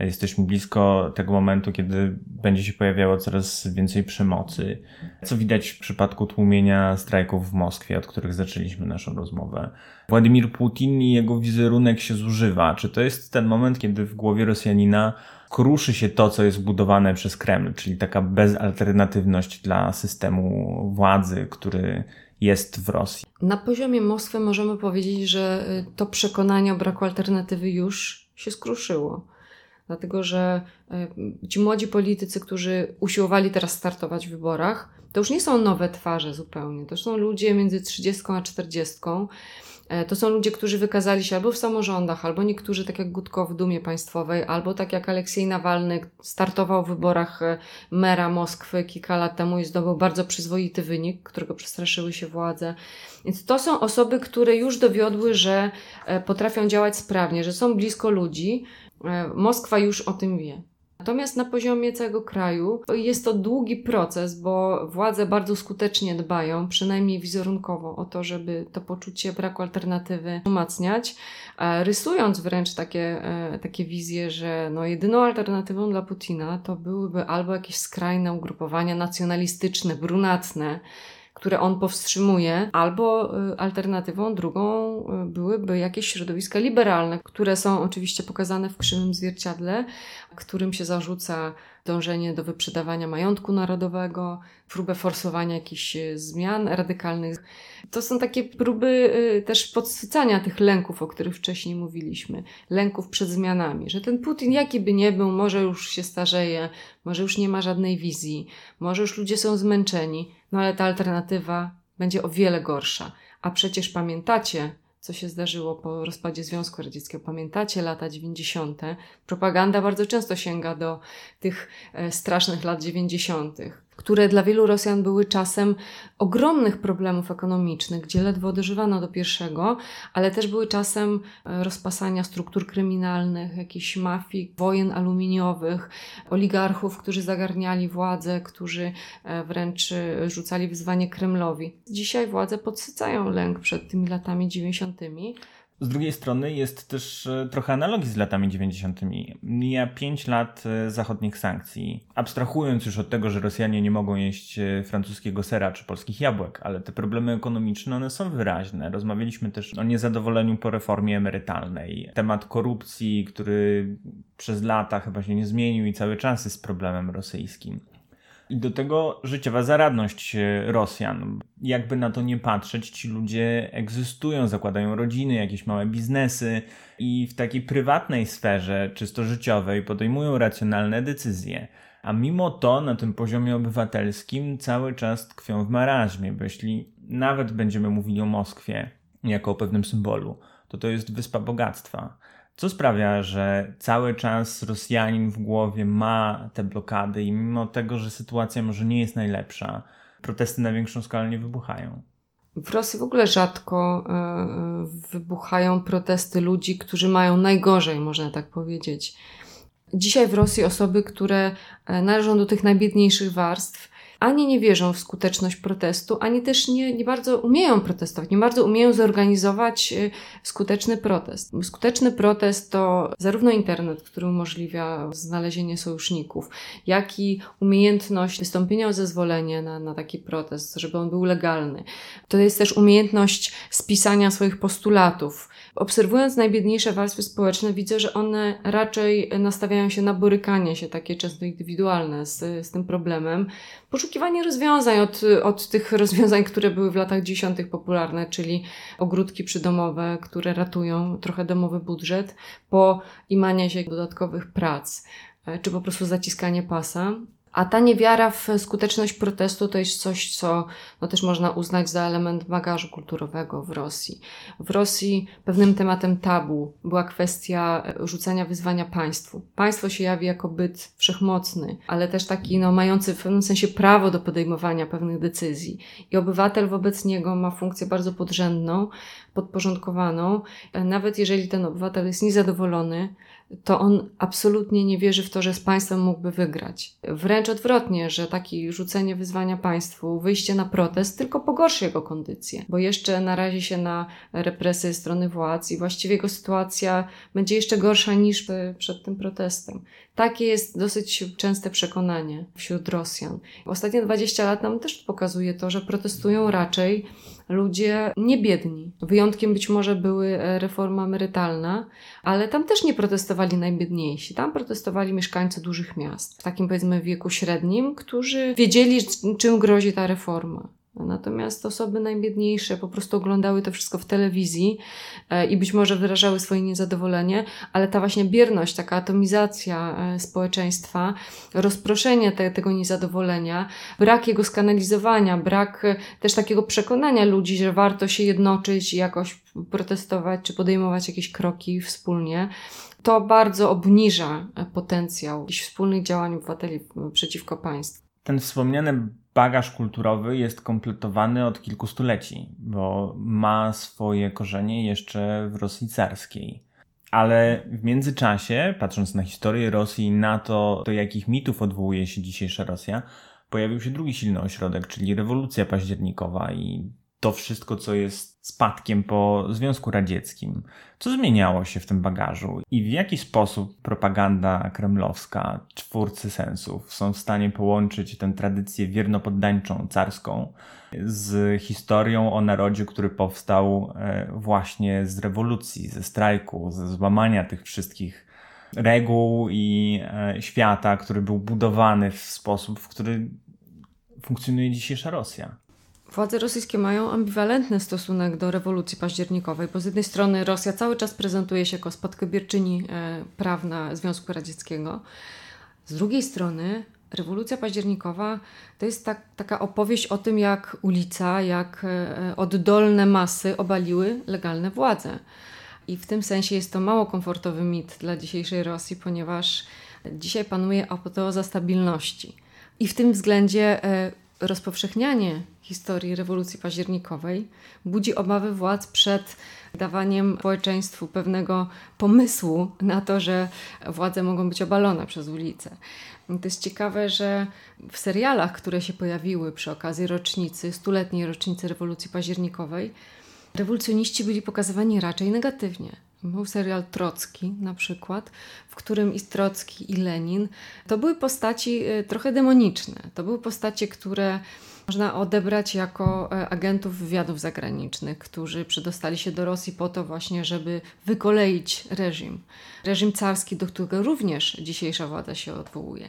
A: Jesteśmy blisko tego momentu, kiedy będzie się pojawiało coraz więcej przemocy, co widać w przypadku tłumienia strajków w Moskwie, od których zaczęliśmy naszą rozmowę. Władimir Putin i jego wizerunek się zużywa. Czy to jest ten moment, kiedy w głowie Rosjanina kruszy się to, co jest budowane przez Kreml, czyli taka bezalternatywność dla systemu władzy, który jest w Rosji.
C: Na poziomie Moskwy możemy powiedzieć, że y, to przekonanie o braku alternatywy już się skruszyło. Dlatego, że y, ci młodzi politycy, którzy usiłowali teraz startować w wyborach, to już nie są nowe twarze zupełnie. To są ludzie między 30 a 40 E, to są ludzie, którzy wykazali się albo w samorządach, albo niektórzy, tak jak Gutko w Dumie Państwowej, albo tak jak Aleksiej Nawalny startował w wyborach e, mera Moskwy kilka lat temu i zdobył bardzo przyzwoity wynik, którego przestraszyły się władze. Więc to są osoby, które już dowiodły, że e, potrafią działać sprawnie, że są blisko ludzi. Moskwa już o tym wie. Natomiast na poziomie całego kraju jest to długi proces, bo władze bardzo skutecznie dbają, przynajmniej wizerunkowo, o to, żeby to poczucie braku alternatywy umacniać, rysując wręcz takie, e, takie wizje, że no jedyną alternatywą dla Putina to byłyby albo jakieś skrajne ugrupowania nacjonalistyczne, brunatne, które on powstrzymuje, albo y, alternatywą drugą y, byłyby jakieś środowiska liberalne, które są oczywiście pokazane w krzywym zwierciadle, którym się zarzuca dążenie do wyprzedawania majątku narodowego, próbę forsowania jakichś e, zmian radykalnych. To są takie próby też podsycania tych lęków, o których wcześniej mówiliśmy. Lęków przed zmianami, że ten Putin jaki by nie był, może już się starzeje, może już nie ma żadnej wizji, może już ludzie są zmęczeni, no ale ta alternatywa będzie o wiele gorsza. A przecież pamiętacie, co się zdarzyło po rozpadzie Związku Radzieckiego. Pamiętacie lata 90. Propaganda bardzo często sięga do tych e, strasznych lat 90 które dla wielu Rosjan były czasem ogromnych problemów ekonomicznych, gdzie ledwo dożywano do pierwszego, ale też były czasem e, rozpasania struktur kryminalnych, jakichś mafii, wojen aluminiowych, oligarchów, którzy zagarniali władzę, którzy e, wręcz e, rzucali wyzwanie Kremlowi. Dzisiaj władze podsycają lęk przed tymi latami 90.
A: Z drugiej strony jest też e, trochę analogii z latami 90. Mija 5 lat e, zachodnich sankcji. Abstrahując już od tego, że Rosjanie nie mogą jeść e, francuskiego sera czy polskich jabłek, ale te problemy ekonomiczne, one są wyraźne. Rozmawialiśmy też o niezadowoleniu po reformie emerytalnej. Temat korupcji, który przez lata chyba się nie zmienił i cały czas jest problemem rosyjskim. I do tego życiowa zaradność Rosjan. Jakby na to nie patrzeć, ci ludzie egzystują, zakładają rodziny, jakieś małe biznesy i w takiej prywatnej sferze, czysto życiowej, podejmują racjonalne decyzje. A mimo to na tym poziomie obywatelskim cały czas tkwią w marazmie, bo jeśli nawet będziemy mówili o Moskwie jako o pewnym symbolu, to to jest wyspa bogactwa. Co sprawia, że cały czas Rosjanin w głowie ma te blokady i mimo tego, że sytuacja może nie jest najlepsza, protesty na większą skalę nie wybuchają?
C: W Rosji w ogóle rzadko y, wybuchają protesty ludzi, którzy mają najgorzej, można tak powiedzieć. Dzisiaj w Rosji osoby, które e, należą do tych najbiedniejszych warstw, ani nie wierzą w skuteczność protestu, ani też nie, nie bardzo umieją protestować, nie bardzo umieją zorganizować y, skuteczny protest. Skuteczny protest to zarówno internet, który umożliwia znalezienie sojuszników, jak i umiejętność wystąpienia o zezwolenie na, na taki protest, żeby on był legalny. To jest też umiejętność spisania swoich postulatów, Obserwując najbiedniejsze warstwy społeczne, widzę, że one raczej nastawiają się na borykanie się, takie często indywidualne z, z tym problemem. Poszukiwanie rozwiązań od, od tych rozwiązań, które były w latach dziesiątych popularne, czyli ogródki przydomowe, które ratują trochę domowy budżet, po imanie się dodatkowych prac, e, czy po prostu zaciskanie pasa. A ta niewiara w skuteczność protestu to jest coś, co no, też można uznać za element bagażu kulturowego w Rosji. W Rosji pewnym tematem tabu była kwestia e, rzucania wyzwania państwu. Państwo się jawi jako byt wszechmocny, ale też taki no, mający w pewnym sensie prawo do podejmowania pewnych decyzji. I obywatel wobec niego ma funkcję bardzo podrzędną, podporządkowaną. E, nawet jeżeli ten obywatel jest niezadowolony, to on absolutnie nie wierzy w to, że z państwem mógłby wygrać. Wręcz odwrotnie, że takie rzucenie wyzwania państwu, wyjście na protest tylko pogorszy jego kondycję, bo jeszcze narazi się na represje strony władz i właściwie jego sytuacja będzie jeszcze gorsza niż przed tym protestem. Takie jest dosyć częste przekonanie wśród Rosjan. Ostatnie 20 lat nam też pokazuje to, że protestują raczej ludzie niebiedni. Wyjątkiem być może były e, reforma emerytalna, ale tam też nie protestowali najbiedniejsi. Tam protestowali mieszkańcy dużych miast, w takim powiedzmy wieku średnim, którzy wiedzieli, czym grozi ta reforma. Natomiast osoby najbiedniejsze po prostu oglądały to wszystko w telewizji e, i być może wyrażały swoje niezadowolenie, ale ta właśnie bierność, taka atomizacja e, społeczeństwa, rozproszenie te, tego niezadowolenia, brak jego skanalizowania, brak e, też takiego przekonania ludzi, że warto się jednoczyć i jakoś protestować czy podejmować jakieś kroki wspólnie, to bardzo obniża potencjał jakichś wspólnych działań obywateli przeciwko państwu.
A: Ten wspomniany bagaż kulturowy jest kompletowany od kilku stuleci, bo ma swoje korzenie jeszcze w Rosji carskiej. Ale w międzyczasie, patrząc na historię Rosji i na to, do jakich mitów odwołuje się dzisiejsza Rosja, pojawił się drugi silny ośrodek, czyli rewolucja październikowa i to wszystko, co jest spadkiem po Związku Radzieckim. Co zmieniało się w tym bagażu i w jaki sposób propaganda kremlowska, twórcy sensów, są w stanie połączyć tę tradycję wiernopoddańczą, carską, z historią o narodzie, który powstał e, właśnie z rewolucji, ze strajku, ze złamania tych wszystkich reguł i e, świata, który był budowany w sposób, w który funkcjonuje dzisiejsza Rosja.
C: Władze rosyjskie mają ambiwalentny stosunek do rewolucji październikowej, bo z jednej strony Rosja cały czas prezentuje się jako spadkobierczyni e, prawna Związku Radzieckiego, z drugiej strony rewolucja październikowa to jest tak, taka opowieść o tym, jak ulica, jak e, oddolne masy obaliły legalne władze. I w tym sensie jest to mało komfortowy mit dla dzisiejszej Rosji, ponieważ dzisiaj panuje apoteoza stabilności. I w tym względzie e, rozpowszechnianie historii rewolucji październikowej budzi obawy władz przed dawaniem społeczeństwu pewnego pomysłu na to, że władze mogą być obalone przez ulicę. To jest ciekawe, że w serialach, które się pojawiły przy okazji rocznicy, stuletniej rocznicy rewolucji październikowej, rewolucjoniści byli pokazywani raczej negatywnie. Był serial Trocki na przykład, w którym i Trocki i Lenin to były postaci y, trochę demoniczne. To były postacie, które można odebrać jako e, agentów wywiadów zagranicznych, którzy przydostali się do Rosji po to właśnie, żeby wykoleić reżim. Reżim carski, do którego również dzisiejsza władza się odwołuje.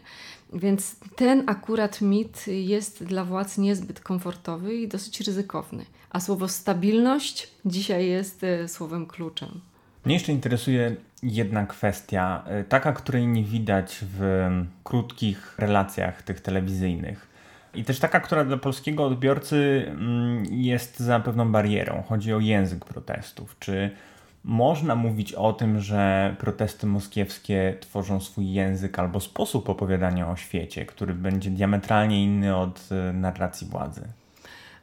C: Więc ten akurat mit jest dla władz niezbyt komfortowy i dosyć ryzykowny. A słowo stabilność dzisiaj jest e, słowem kluczem.
A: Mnie jeszcze interesuje jedna kwestia, e, taka, której nie widać w krótkich relacjach tych telewizyjnych. I też taka, która dla polskiego odbiorcy mm, jest za pewną barierą. Chodzi o język protestów. Czy można mówić o tym, że protesty moskiewskie tworzą swój język albo sposób opowiadania o świecie, który będzie diametralnie inny od e, narracji władzy?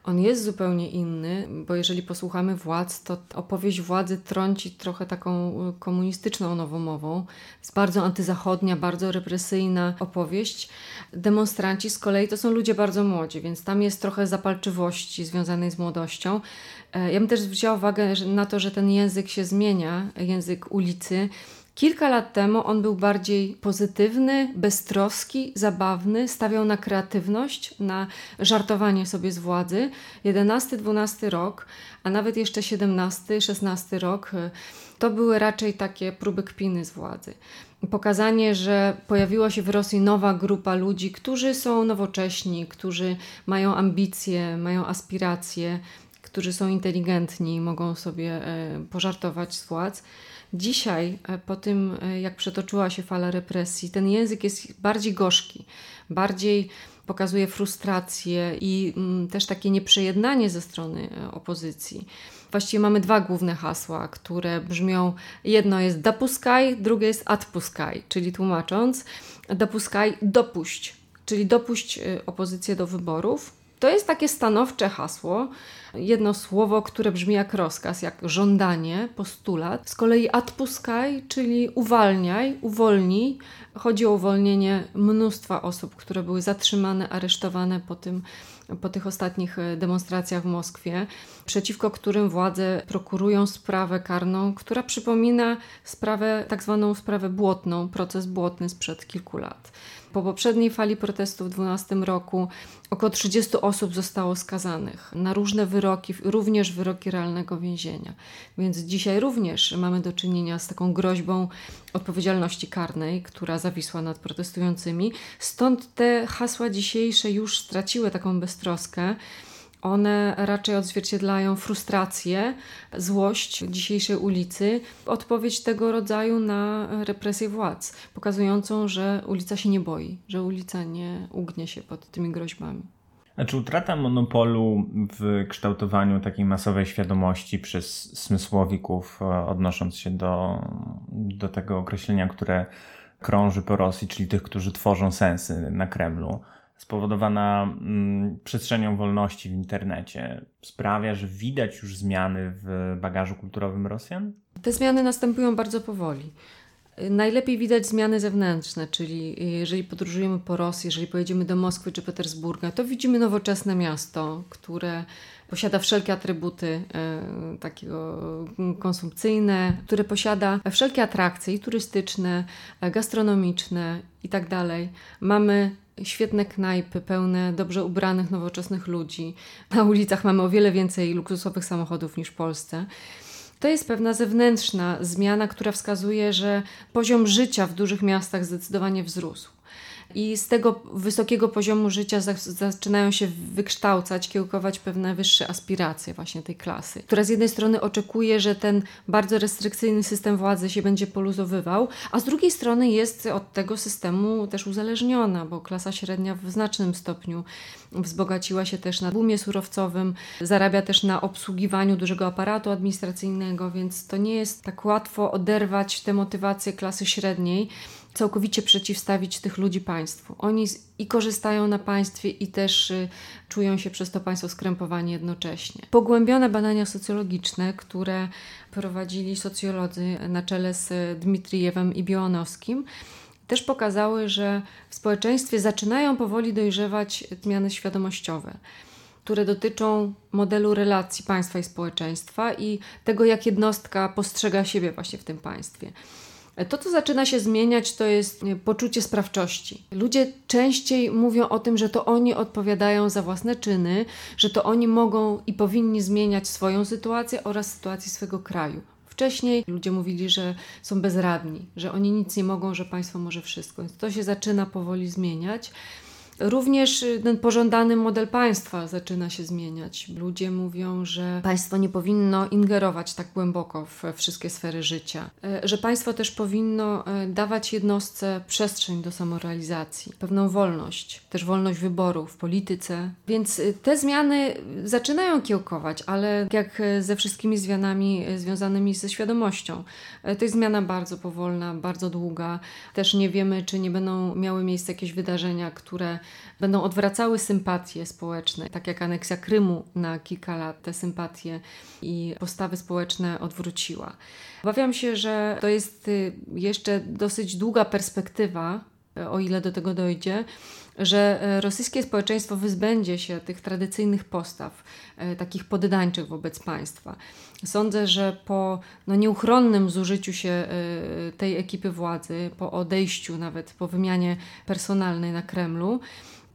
C: On jest zupełnie inny, bo jeżeli posłuchamy władz, to opowieść władzy trąci trochę taką y, komunistyczną nowomową. Jest bardzo antyzachodnia, bardzo represyjna opowieść. Demonstranci z kolei to są ludzie bardzo młodzi, więc tam jest trochę zapalczywości związanej z młodością. E, ja bym też zwróciła uwagę na to, że ten język się zmienia, język ulicy Kilka lat temu on był bardziej pozytywny, beztroski, zabawny, stawiał na kreatywność, na żartowanie sobie z władzy. 11-12 rok, a nawet jeszcze 17-16 rok y, to były raczej takie próby kpiny z władzy. Pokazanie, że pojawiła się w Rosji nowa grupa ludzi, którzy są nowocześni, którzy mają ambicje, mają aspiracje, którzy są inteligentni, mogą sobie e, pożartować z władz. Dzisiaj, e, po tym e, jak przetoczyła się fala represji, ten język jest bardziej gorzki, bardziej pokazuje frustrację i mm, też takie nieprzejednanie ze strony e, opozycji. Właściwie mamy dwa główne hasła, które brzmią: jedno jest dapuskaj, drugie jest atpuskaj, czyli tłumacząc, dapuskaj dopuść, czyli dopuść opozycję do wyborów. To jest takie stanowcze hasło, jedno słowo, które brzmi jak rozkaz, jak żądanie, postulat. Z kolei atpuskaj, czyli uwalniaj, uwolnij. Chodzi o uwolnienie mnóstwa osób, które były zatrzymane, aresztowane po tym po tych ostatnich e, demonstracjach w Moskwie, przeciwko którym władze prokurują sprawę karną, która przypomina sprawę, tak zwaną sprawę błotną, proces błotny sprzed kilku lat. Po poprzedniej fali protestów w 2012 roku około 30 osób zostało skazanych na różne wyroki, również wyroki realnego więzienia. Więc dzisiaj również mamy do czynienia z taką groźbą odpowiedzialności karnej, która zawisła nad protestującymi. Stąd te hasła dzisiejsze już straciły taką beztroskę one raczej odzwierciedlają frustrację, złość dzisiejszej ulicy, odpowiedź tego rodzaju na represję władz, pokazującą, że ulica się nie boi, że ulica nie ugnie się pod tymi groźbami.
A: A czy utrata monopolu w kształtowaniu takiej masowej świadomości przez smysłowików, e, odnosząc się do, do tego określenia, które krąży po Rosji, czyli tych, którzy tworzą sensy na Kremlu, spowodowana mm, przestrzenią wolności w internecie sprawia, że widać już zmiany w bagażu kulturowym Rosjan?
C: Te zmiany następują bardzo powoli. Najlepiej widać zmiany zewnętrzne, czyli jeżeli podróżujemy po Rosji, jeżeli pojedziemy do Moskwy czy Petersburga, to widzimy nowoczesne miasto, które posiada wszelkie atrybuty e, takiego konsumpcyjne, które posiada wszelkie atrakcje i turystyczne, e, gastronomiczne i tak dalej. Mamy świetne knajpy pełne dobrze ubranych, nowoczesnych ludzi. Na ulicach mamy o wiele więcej luksusowych samochodów niż w Polsce. To jest pewna zewnętrzna zmiana, która wskazuje, że poziom życia w dużych miastach zdecydowanie wzrósł. I z tego wysokiego poziomu życia zaczynają się wykształcać, kiełkować pewne wyższe aspiracje właśnie tej klasy, która z jednej strony oczekuje, że ten bardzo restrykcyjny system władzy się będzie poluzowywał, a z drugiej strony jest od tego systemu też uzależniona, bo klasa średnia w znacznym stopniu wzbogaciła się też na boomie surowcowym, zarabia też na obsługiwaniu dużego aparatu administracyjnego, więc to nie jest tak łatwo oderwać te motywacje klasy średniej całkowicie przeciwstawić tych ludzi państwu. Oni i korzystają na państwie, i też y, czują się przez to państwo skrępowani jednocześnie. Pogłębione badania socjologiczne, które prowadzili socjolodzy na czele z Dmitrijewem i Biołanowskim, też pokazały, że w społeczeństwie zaczynają powoli dojrzewać zmiany świadomościowe które dotyczą modelu relacji państwa i społeczeństwa i tego, jak jednostka postrzega siebie właśnie w tym państwie. To, co zaczyna się zmieniać, to jest poczucie sprawczości. Ludzie częściej mówią o tym, że to oni odpowiadają za własne czyny, że to oni mogą i powinni zmieniać swoją sytuację oraz sytuację swojego kraju. Wcześniej ludzie mówili, że są bezradni, że oni nic nie mogą, że państwo może wszystko. Więc to się zaczyna powoli zmieniać. Również y, ten pożądany model państwa zaczyna się zmieniać. Ludzie mówią, że państwo nie powinno ingerować tak głęboko w wszystkie sfery życia, e, że państwo też powinno e, dawać jednostce przestrzeń do samorealizacji, pewną wolność, też wolność wyboru w polityce. Więc y, te zmiany zaczynają kiełkować, ale jak ze wszystkimi zmianami e, związanymi ze świadomością, to jest zmiana bardzo powolna, bardzo długa. Też nie wiemy, czy nie będą miały miejsce jakieś wydarzenia, które będą odwracały sympatie społeczne, tak jak aneksja Krymu na kilka lat te sympatie i postawy społeczne odwróciła. Obawiam się, że to jest y, jeszcze dosyć długa perspektywa, o ile do tego dojdzie, że e, rosyjskie społeczeństwo wyzbędzie się tych tradycyjnych postaw, e, takich poddańczych wobec państwa. Sądzę, że po no, nieuchronnym zużyciu się e, tej ekipy władzy, po odejściu nawet, po wymianie personalnej na Kremlu,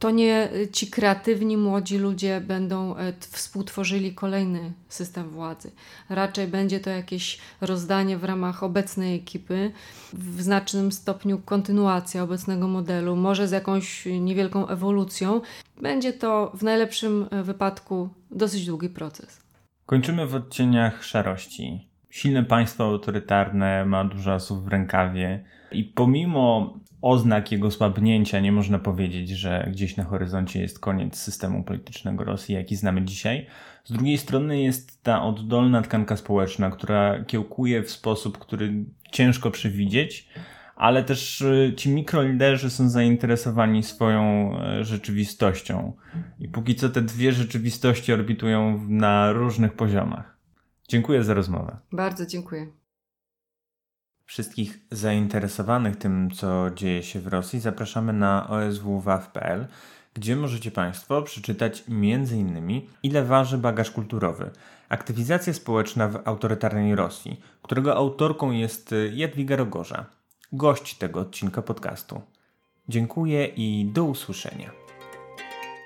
C: to nie ci kreatywni młodzi ludzie będą e, współtworzyli kolejny system władzy. Raczej będzie to jakieś rozdanie w ramach obecnej ekipy, w znacznym stopniu kontynuacja obecnego modelu, może z jakąś niewielką ewolucją. Będzie to w najlepszym e, wypadku dosyć długi proces.
A: Kończymy w odcieniach szarości. Silne państwo autorytarne ma dużo osób w rękawie i pomimo oznak jego słabnięcia nie można powiedzieć, że gdzieś na horyzoncie jest koniec systemu politycznego Rosji, jaki znamy dzisiaj. Z drugiej strony jest ta oddolna tkanka społeczna, która kiełkuje w sposób, który ciężko przewidzieć, ale też y, ci mikroliderzy są zainteresowani swoją e, rzeczywistością. I póki co te dwie rzeczywistości orbitują na różnych poziomach. Dziękuję za rozmowę.
C: Bardzo dziękuję.
A: Wszystkich zainteresowanych tym, co dzieje się w Rosji, zapraszamy na oswwaw.pl, gdzie możecie Państwo przeczytać m.in. ile waży bagaż kulturowy, aktywizacja społeczna w autorytarnej Rosji, którego autorką jest Jadwiga Rogorza, gość tego odcinka podcastu. Dziękuję i do usłyszenia.